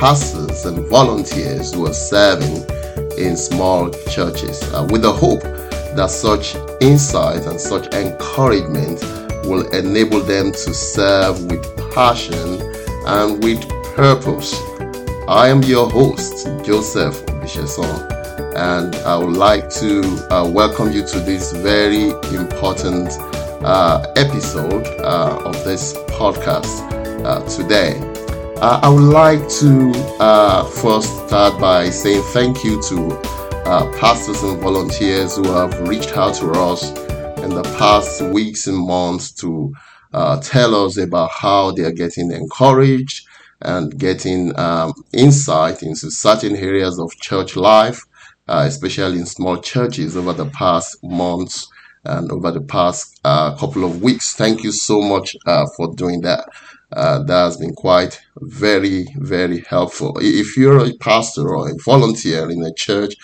pastors and volunteers who are serving in small churches uh, with the hope that such insight and such encouragement will enable them to serve with passion and with purpose. I am your host, Joseph Obisesan and I would like to uh, welcome you to this very important uh, episode uh, of this podcast uh, today. Uh, I would like to uh, first start by saying thank you to pastors and volunteers who have reached out to us in the past weeks and months to tell us about how they are getting encouraged and getting um, insight into certain areas of church life uh, especially in small churches over the past months and over the past uh, couple of weeks. Thank you so much uh, for doing that. Uh, that has been quite very, very helpful. If you're a pastor or a volunteer in a church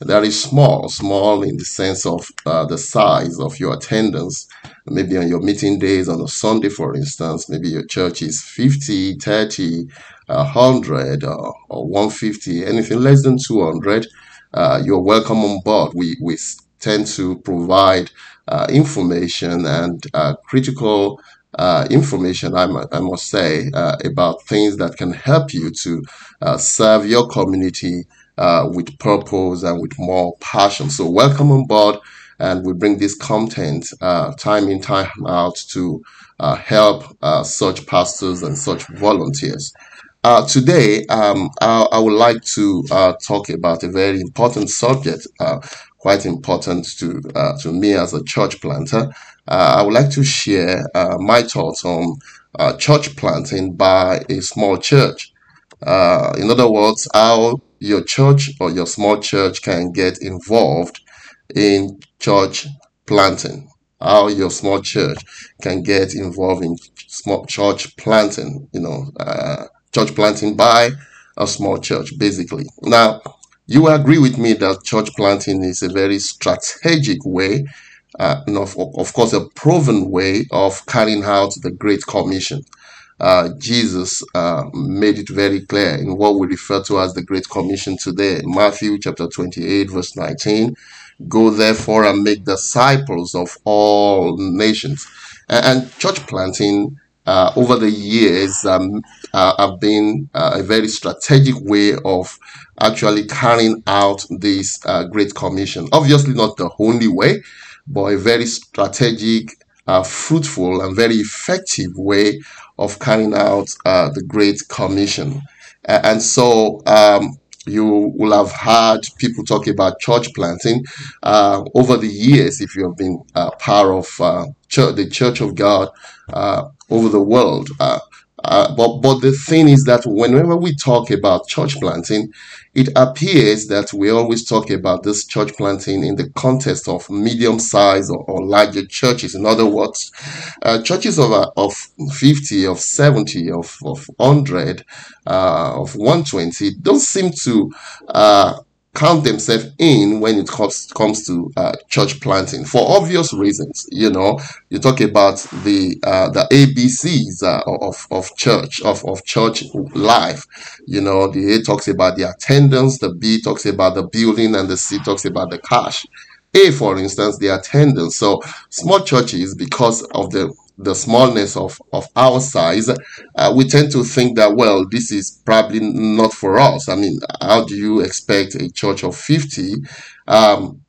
that is small, small in the sense of uh, the size of your attendance, maybe on your meeting days on a Sunday, for instance, maybe your church is 50, 30, 100, or, or 150, anything less than 200 uh, you're welcome on board. We, we tend to provide uh, information and uh, critical uh, information, I, I must say, uh, about things that can help you to uh, serve your community with purpose and with more passion. So, welcome on board, and we bring this content time in, time out to help such pastors and such volunteers. Uh, today, um, I, I, would like to uh, talk about a very important subject, uh, quite important to uh, to me as a church planter. Uh, I would like to share uh, my thoughts on church planting by a small church. in other words, how your church or your small church can get involved in church planting. How your small church can get involved in small church planting. You know church planting by a small church, basically. Now, you agree with me that church planting is a very strategic way, uh, of, of course, a proven way of carrying out the Great Commission. Uh, Jesus uh, made it very clear in what we refer to as the Great Commission today. Matthew chapter 28, verse 19. Go therefore and make disciples of all nations. And, and church planting uh, over the years um, uh, have been uh, a very strategic way of actually carrying out this uh, Great Commission. Obviously, not the only way, but a very strategic, uh, fruitful, and very effective way of carrying out uh, the Great Commission. and so, um, you will have heard people talk about church planting uh, over the years if you have been uh, part of uh, church, the Church of God uh, over the world. Uh, uh, but but the thing is that whenever we talk about church planting, it appears that we always talk about this church planting in the context of medium size or, or larger churches. In other words, uh, churches of uh, of fifty, of seventy, of of hundred, uh, of one twenty don't seem to uh, count themselves in when it comes comes to uh, church planting for obvious reasons. You know, you talk about the uh, the ABCs uh, of of church of of church life. You know, the A talks about the attendance, the B talks about the building, and the C talks about the cash. A, for instance, the attendance. So small churches, because of the the smallness of, of our size, uh, we tend to think that, well, this is probably not for us. I mean, how do you expect a church of 50 um,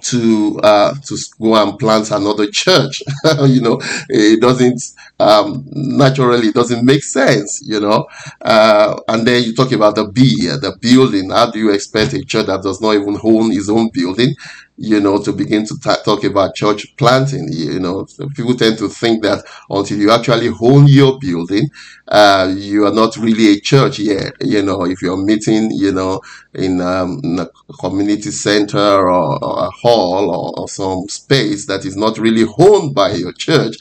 to uh, to go and plant another church. you know, it doesn't um, naturally it doesn't make sense. You know, uh, and then you talk about the B, the building. How do you expect a church that does not even own its own building you know, to begin to t- talk about church planting. You know, so people tend to think that until you actually own your building, uh, you are not really a church yet. You know, if you're meeting, you know, in, um, in a community center or, or a hall or, or, some space that is not really owned by your church,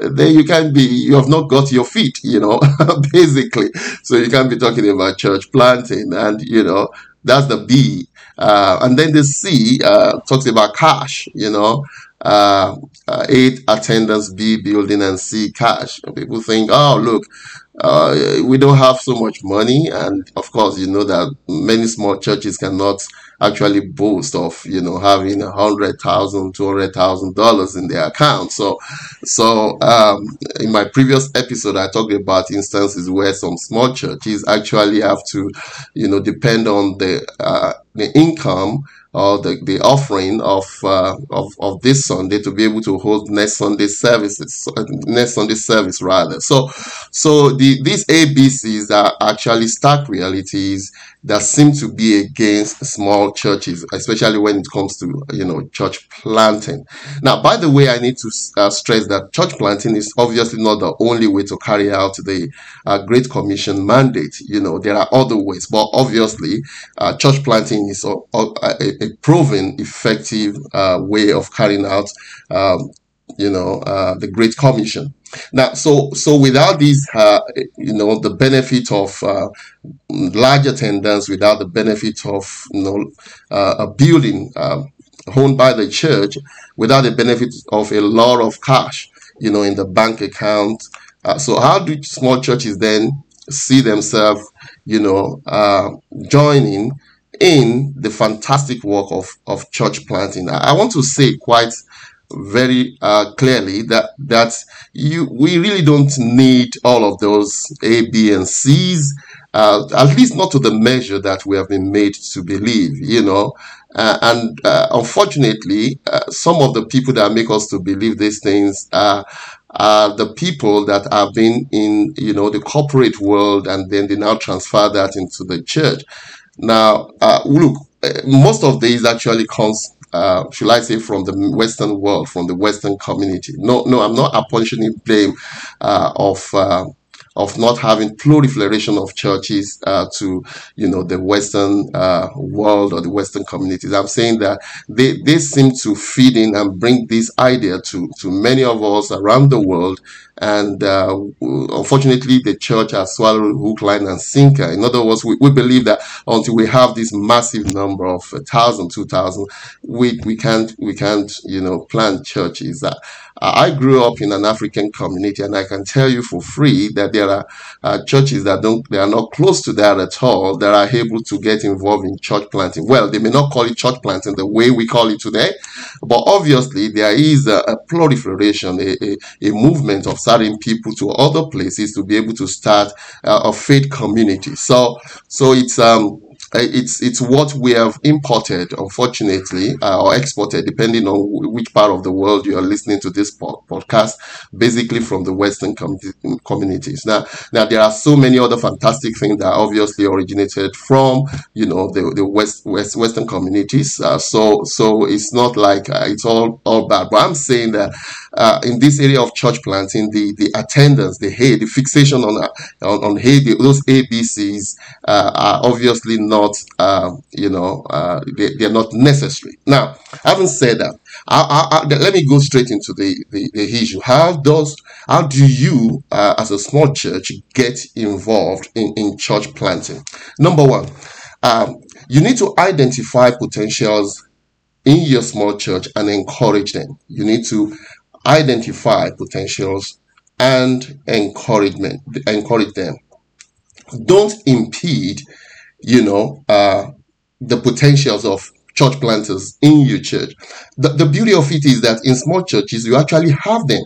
then you can be, you have not got your feet, you know, basically. So you can be talking about church planting and, you know, that's the B uh, and then the C uh, talks about cash, you know. uh, uh, A, attendance, B, building, and C, cash. people think, oh, look, uh, we don't have so much money. And of course, you know that many small churches cannot actually boast of, you know, having a hundred thousand, two hundred thousand dollars in their account. So, so, um, in my previous episode, I talked about instances where some small churches actually have to, you know, depend on the, uh, the income or the, the offering of, uh, of of this Sunday to be able to hold next Sunday services, next Sunday service rather. So, so the these ABCs are actually stark realities that seem to be against small churches, especially when it comes to you know church planting. Now, by the way, I need to uh, stress that church planting is obviously not the only way to carry out the uh, Great Commission mandate. You know, there are other ways, but obviously, uh, church planting is a, a, a proven effective uh, way of carrying out, um, you know, uh, the Great Commission. Now, so so without these, uh, you know, the benefit of uh, large attendance, without the benefit of you know uh, a building um, owned by the church, without the benefit of a lot of cash, you know, in the bank account. Uh, so how do small churches then see themselves, you know, uh, joining in the fantastic work of of church planting? I want to say quite very uh, clearly that that you we really don't need all of those A, B, and C's. Uh, at least not to the measure that we have been made to believe, you know. Uh, and uh, unfortunately, uh, some of the people that make us to believe these things are, are the people that have been in, you know, the corporate world, and then they now transfer that into the church. Now, uh, look, uh, most of these actually comes uh, should I say, from the Western world, from the Western community. No, no, I'm not apportioning blame uh, of uh, of not having proliferation of churches uh, to you know the Western uh, world or the Western communities. I'm saying that they, they seem to feed in and bring this idea to to many of us around the world and uh, unfortunately, the church has swallowed hook, line, and sinker. In other words, we, we believe that until we have this massive number of a thousand, two thousand, we we can't we can't you know plant churches. Uh, I grew up in an African community, and I can tell you for free that there are uh, churches that don't they are not close to that at all that are able to get involved in church planting. Well, they may not call it church planting the way we call it today, but obviously there is a, a proliferation, a, a, a movement of people to other places to be able to start uh, a faith community. So, so it's um it's it's what we have imported, unfortunately, uh, or exported, depending on which part of the world you are listening to this podcast. Basically, from the Western com- communities. Now, now there are so many other fantastic things that obviously originated from you know the, the West, West Western communities. Uh, so so it's not like uh, it's all all bad. But I'm saying that uh, in this area of church planting, the the attendance, the hey, the fixation on uh, on, on the, those ABCs uh, are obviously not, uh, you know, uh, they, they're not necessary. Now, having said that, I, I, I, let me go straight into the, the, the, issue. How does how do you, uh, as a small church, get involved in, in church planting? Number one, um, you need to identify potentials in your small church and encourage them. You need to identify potentials and encouragement encourage them don't impede you know uh, the potentials of church planters in your church. The, the beauty of it is that in small churches you actually have them.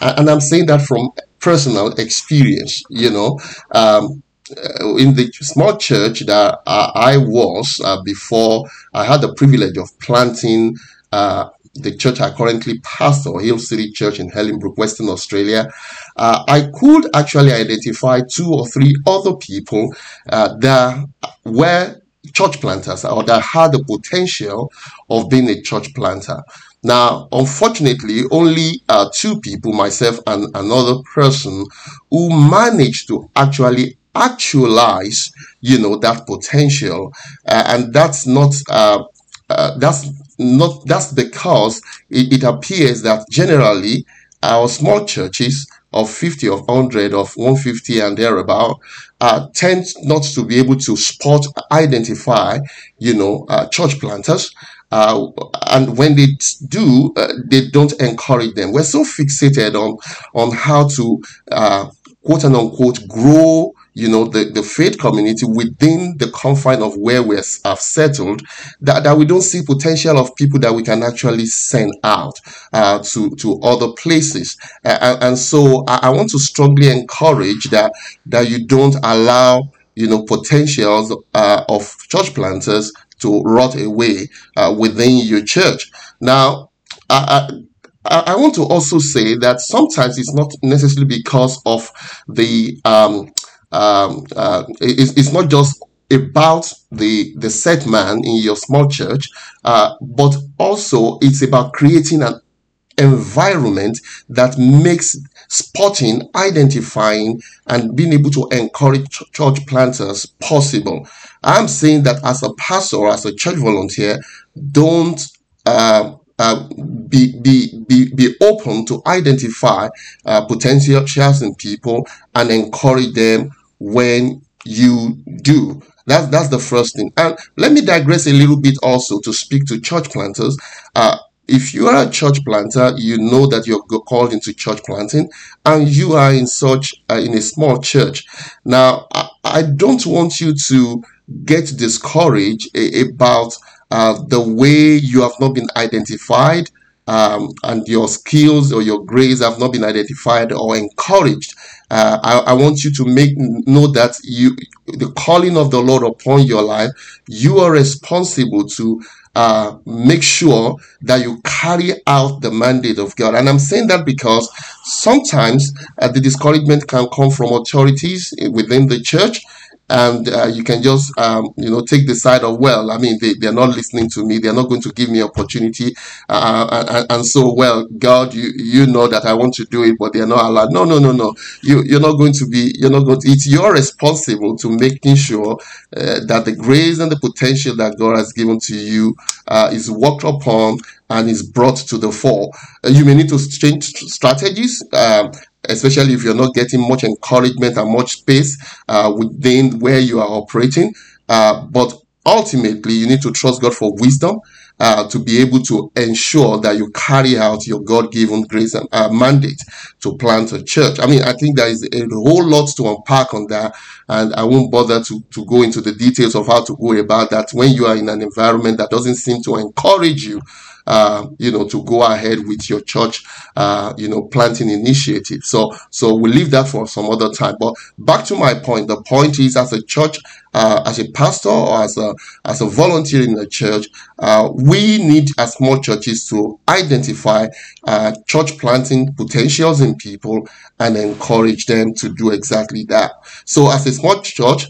And i'm saying that from personal experience you know. Um, uh, in the small church that I was uh, before I had the privilege of planting uh, the church I currently pastor, Hill City Church in Ellenbrook, Western Australia, uh, I could actually identify two or three other people uh, that were church planters or that had the potential of being a church planter. Now, unfortunately, only uh, two people, myself and another person, who managed to actually actualize, you know, that potential. Uh, and that's not uh, uh, that's not that's because it, it, appears that generally our small churches of 50 of 100 of 150 and thereabout uh, tend not to be able to spot identify you know uh, church planters uh, and when they do, uh, they don't encourage them. We're so fixated on on how to uh, quote and unquote grow you know the, the faith community within the confine of where we have settled that, that we don't see potential of people that we can actually send out uh, to to other places. And so I, I want to strongly encourage that that you don't allow you know potentials uh, of church planters to rot away uh, within your church. Now I, I want to also say that sometimes it's not necessarily because of the um, um, uh, it's, it's not just about the the set man in your small church, uh, but also it's about creating an environment that makes spotting, identifying, and being able to encourage church planters possible. I'm saying that as a pastor or as a church volunteer, don't uh, uh, be, be, be, be open to identify uh, potentials in people and encourage them when you do. That's that's the first thing. And let me digress a little bit also to speak to church planters. Uh, if you are a church planter, you know that you're called into church planting, and you are in such uh, in a small church. Now, I, I, don't want you to get discouraged about uh, the way you have not been identified um, and your skills or your grades have not been identified or encouraged. Uh, I, I, want you to make know that you the calling of the Lord upon your life, you are responsible to uh, make sure that you carry out the mandate of God. And I'm saying that because sometimes uh, the discouragement can come from authorities within the church and uh, you can just um, you know take the side of well i mean they, they're not listening to me. They're not going to give me opportunity uh, and, and, so well god you you know that i want to do it but they're not allowed. No no no no. You you're not going to be you're not going to it's you're responsible to making sure uh, that the grace and the potential that god has given to you uh, is worked upon and is brought to the fore. Uh, you may need to change strategies um, especially if you're not getting much encouragement and much space uh, within where you are operating. Uh, but ultimately, you need to trust God for wisdom uh, to be able to ensure that you carry out your God-given grace and uh, mandate to plant a church. I mean, I think there is a whole lot to unpack on that, and I won't bother to, to go into the details of how to go about that when you are in an environment that doesn't seem to encourage you uh, you know, to go ahead with your church, uh, you know, planting initiative. So, so we'll leave that for some other time. But back to my point, the point is as a church, uh, as a pastor or as a, as a volunteer in the church, uh, we need as small churches to identify, uh, church planting potentials in people and encourage them to do exactly that. So as a small church,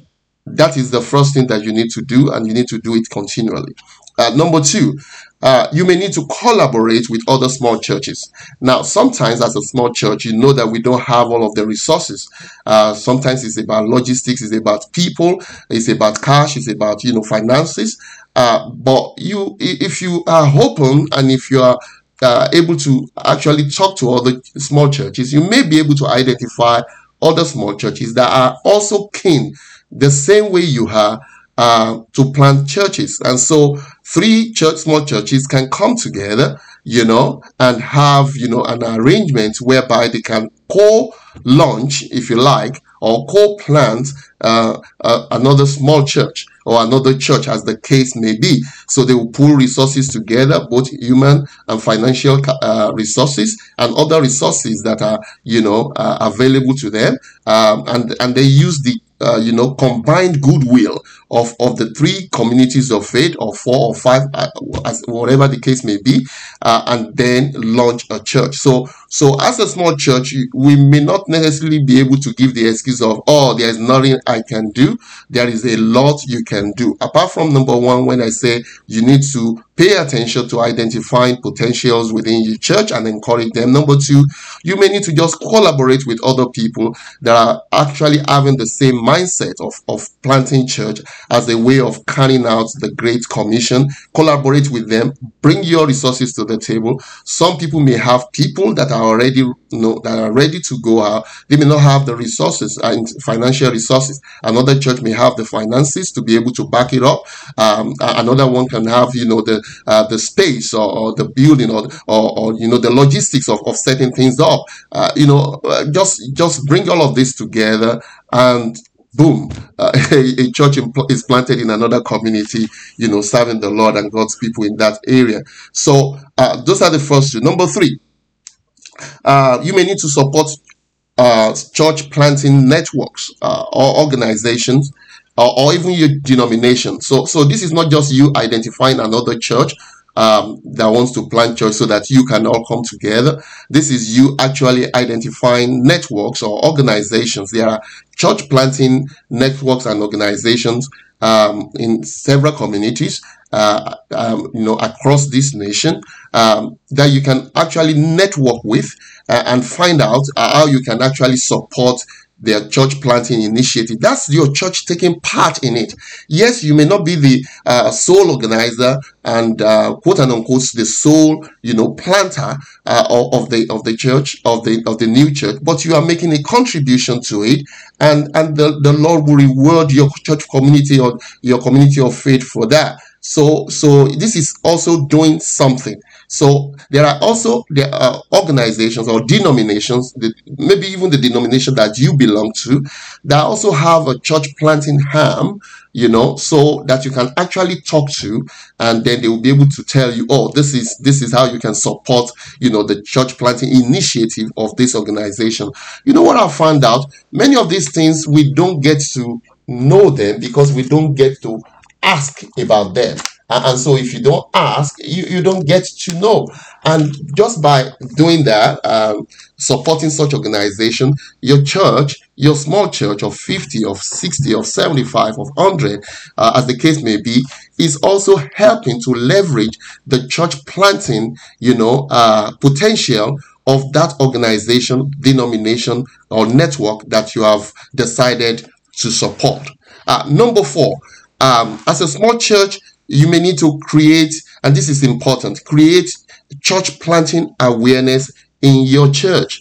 that is the first thing that you need to do and you need to do it continually. Uh, number two, uh, you may need to collaborate with other small churches. Now, sometimes as a small church, you know that we don't have all of the resources. Uh, sometimes it's about logistics, it's about people, it's about cash, it's about, you know, finances. Uh, but you, if you are open and if you are uh, able to actually talk to other small churches, you may be able to identify other small churches that are also keen the same way you are uh, to plant churches. And so three church, small churches can come together, you know, and have, you know, an arrangement whereby they can co-launch, if you like, or co-plant uh, uh, another small church or another church as the case may be. So they will pool resources together, both human and financial uh, resources and other resources that are, you know, uh, available to them. Um, and, and they use the uh, you know, combined goodwill of, of the three communities of faith or four or five, uh, as, whatever the case may be, uh, and then launch a church. So, so as a small church, we may not necessarily be able to give the excuse of, oh, there's nothing I can do. There is a lot you can do. Apart from number one, when I say you need to pay attention to identifying potentials within your church and encourage them. Number two, you may need to just collaborate with other people that are actually having the same mindset of, of planting church as a way of carrying out the Great Commission. Collaborate with them, bring your resources to the table. Some people may have people that are already you know that are ready to go out. They may not have the resources and financial resources. Another church may have the finances to be able to back it up. Um, another one can have you know the uh, the space or, or, the building or, or, or, you know the logistics of, of setting things up. Uh, you know, uh, just just bring all of this together and boom, uh, a, a, church is planted in another community, you know, serving the Lord and God's people in that area. So uh, those are the first two. Number three, uh, you may need to support uh, church planting networks uh, or organizations or, or, even your denomination. So, so this is not just you identifying another church um, that wants to plant church so that you can all come together. This is you actually identifying networks or organizations. There are church planting networks and organizations um, in several communities, uh, um, you know, across this nation um, that you can actually network with uh, and find out uh, how you can actually support their church planting initiative. That's your church taking part in it. Yes, you may not be the uh, sole organizer and uh, quote and unquote the sole, you know, planter uh, of the of the church of the of the new church, but you are making a contribution to it, and and the, the Lord will reward your church community or your community of faith for that. So so this is also doing something. So there are also there are organizations or denominations, maybe even the denomination that you belong to, that also have a church planting ham, you know, so that you can actually talk to, and then they will be able to tell you, oh, this is this is how you can support, you know, the church planting initiative of this organization. You know what I found out? Many of these things we don't get to know them because we don't get to ask about them. And so if you don't ask, you, you don't get to know. And just by doing that, um, supporting such organization, your church, your small church of 50, of 60, of 75, of 100, uh, as the case may be, is also helping to leverage the church planting, you know, uh, potential of that organization, denomination, or network that you have decided to support. Uh, number four, um, as a small church, you may need to create, and this is important, create church planting awareness in your church.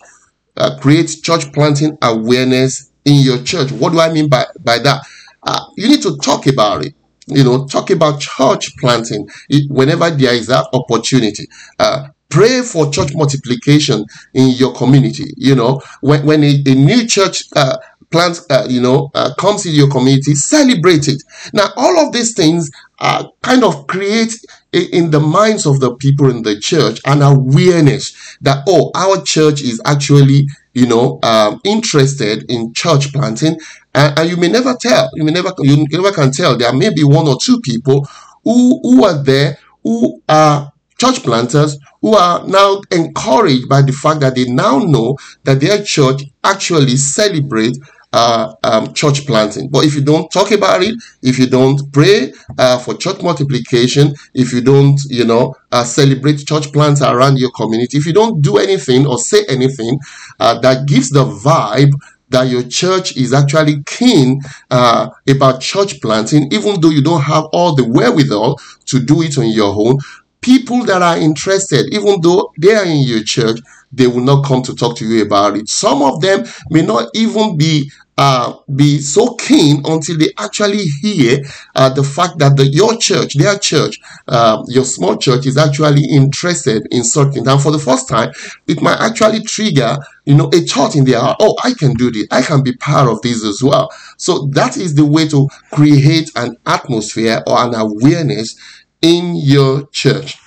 Uh, create church planting awareness in your church. What do I mean by, by that? Uh, you need to talk about it. You know, talk about church planting whenever there is that opportunity. Uh, pray for church multiplication in your community. You know, when, when a, a new church uh, plant, uh, you know, uh, comes into your community, celebrate it. Now, all of these things uh, kind of create in the minds of the people in the church an awareness that oh our church is actually you know um, interested in church planting and, and, you may never tell you may never you never can tell there may be one or two people who who are there who are church planters who are now encouraged by the fact that they now know that their church actually celebrate uh, um, church planting. But if you don't talk about it, if you don't pray uh, for church multiplication, if you don't, you know, uh, celebrate church plants around your community, if you don't do anything or say anything uh, that gives the vibe that your church is actually keen uh, about church planting, even though you don't have all the wherewithal to do it on your own, people that are interested, even though they are in your church, they will not come to talk to you about it. Some of them may not even be uh, be so keen until they actually hear uh, the fact that the, your church, their church, uh, your small church is actually interested in something. And for the first time, it might actually trigger, you know, a thought in their heart, oh, I can do this. I can be part of this as well. So that is the way to create an atmosphere or an awareness in your church.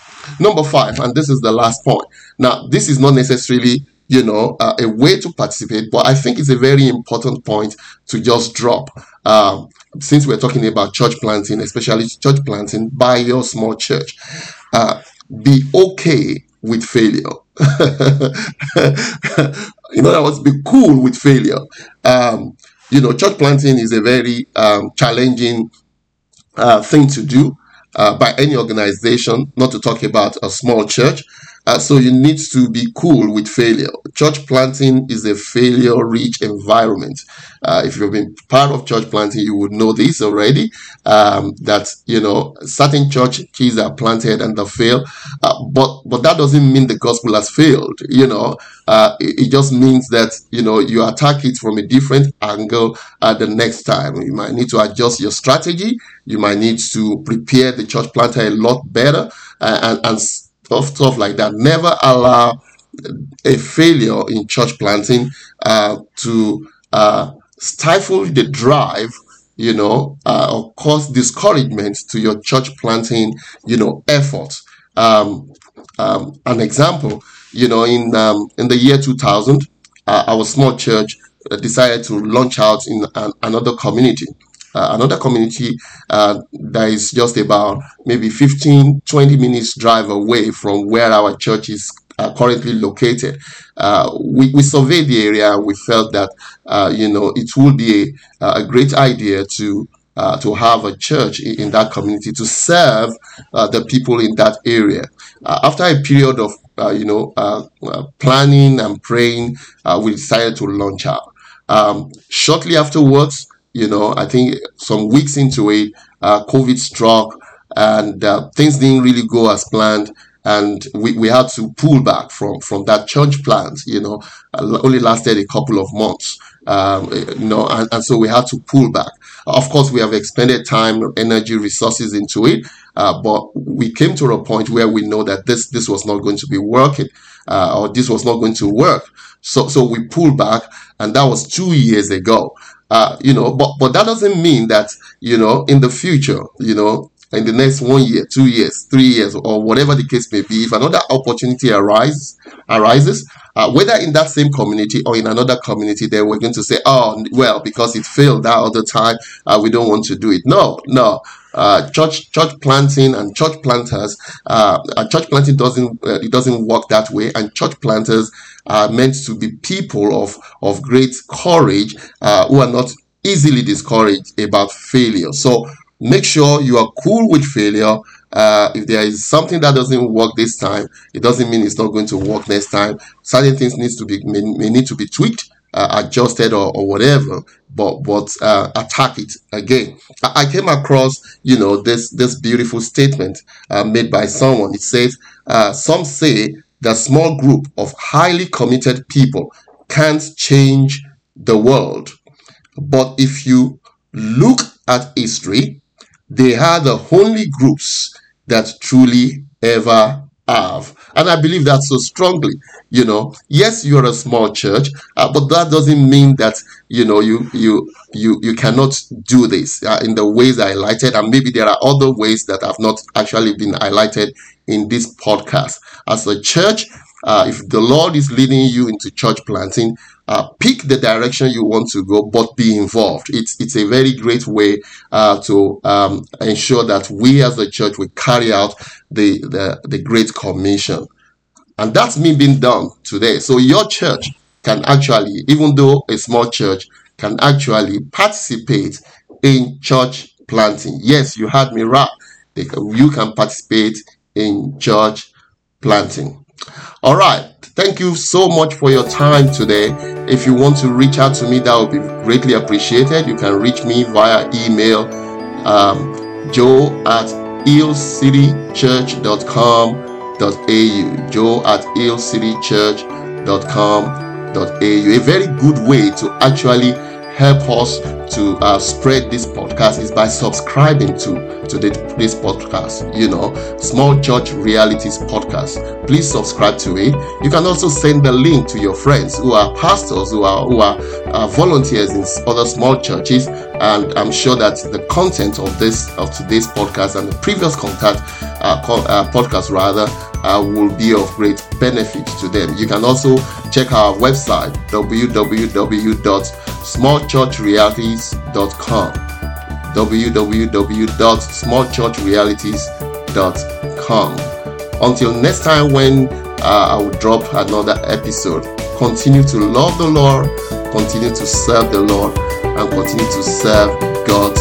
Number five, and this is the last point. Now, this is not necessarily you know, uh, a way to participate. But I think it's a very important point to just drop. Um, since we're talking about church planting, especially church planting by your small church, uh, be okay with failure. in other words, be cool with failure. Um, you know, church planting is a very um, challenging uh, thing to do uh, by any organization, not to talk about a small church. Uh, so you need to be cool with failure. Church planting is a failure rich environment. Uh, if you've been part of church planting, you would know this already. Um, that you know certain church keys are planted and they fail, uh, but but that doesn't mean the gospel has failed. You know, uh, it, it, just means that you know you attack it from a different angle at the next time. You might need to adjust your strategy. You might need to prepare the church planter a lot better and, and stuff, stuff like that. Never allow a failure in church planting uh, to uh, stifle the drive you know, uh, or cause discouragement to your church planting, you know, efforts. Um, um, an example, you know, in um, in the year 2000, uh, our small church uh, decided to launch out in an, another community. Uh, another community uh, that is just about maybe 15 20 minutes drive away from where our church is uh, currently located. Uh, we, we surveyed the area and we felt that, uh, you know, it would be a, a great idea to uh, to have a church in, that community to serve uh, the people in that area. Uh, after a period of, you know, planning and praying, we decided to launch out. Um, shortly afterwards, you know, I think some weeks into it, COVID struck and things didn't really go as planned. And we, we had to pull back from from that church plant you know uh, only lasted a couple of months um, you know and, and so we had to pull back. Of course we have expended time energy resources into it uh, but we came to a point where we know that this this was not going to be working uh, or this was not going to work. So so we pulled back and that was two years ago uh, you know but but that doesn't mean that you know in the future you know in the next one year, two years, three years, or whatever the case may be, if another opportunity arises, arises, uh, whether in that same community or in another community, then we're going to say, oh, well, because it failed that other time, uh, we don't want to do it. No, no. Uh, church church planting and church planters uh, church planting doesn't uh, it doesn't work that way and church planters are meant to be people of of great courage uh, who are not easily discouraged about failure so make sure you are cool with failure. Uh, if there is something that doesn't work this time, it doesn't mean it's not going to work next time. Certain things needs to be may, may need to be tweaked, uh, adjusted, or, or whatever. But but uh, attack it again. I, came across you know this this beautiful statement uh, made by someone. It says uh, some say that small group of highly committed people can't change the world, but if you look at history, they are the only groups that truly ever have. And I believe that so strongly. You know, yes, you're a small church, uh, but that doesn't mean that you know you you you you cannot do this uh, in the ways I highlighted, and maybe there are other ways that have not actually been highlighted in this podcast. As a church, uh, if the Lord is leading you into church planting, uh, pick the direction you want to go, but be involved. It's it's a very great way uh, to um, ensure that we as a church will carry out the, the the Great Commission, and that's me being done today. So your church can actually, even though a small church, can actually participate in church planting. Yes, you heard me right. You can participate in church planting. All right. Thank you so much for your time today. If you want to reach out to me, that would be greatly appreciated. You can reach me via email um, joe at hillcitychurch.com.au. Joe at hillcitychurch.com.au. A very good way to actually help us to uh, spread this podcast is by subscribing to to the, this podcast you know small church realities podcast. Please subscribe to it. You can also send the link to your friends who are pastors who are who are uh, volunteers in other small churches. And i'm sure that the content of this of today's podcast and the previous contact uh, uh podcast rather uh, will be of great benefit to them. You can also check our website www.smallchurchrealities.com www.smallchurchrealities.com until next time when uh, I will drop another episode. Continue to love the Lord continue to serve the Lord and continue to serve God's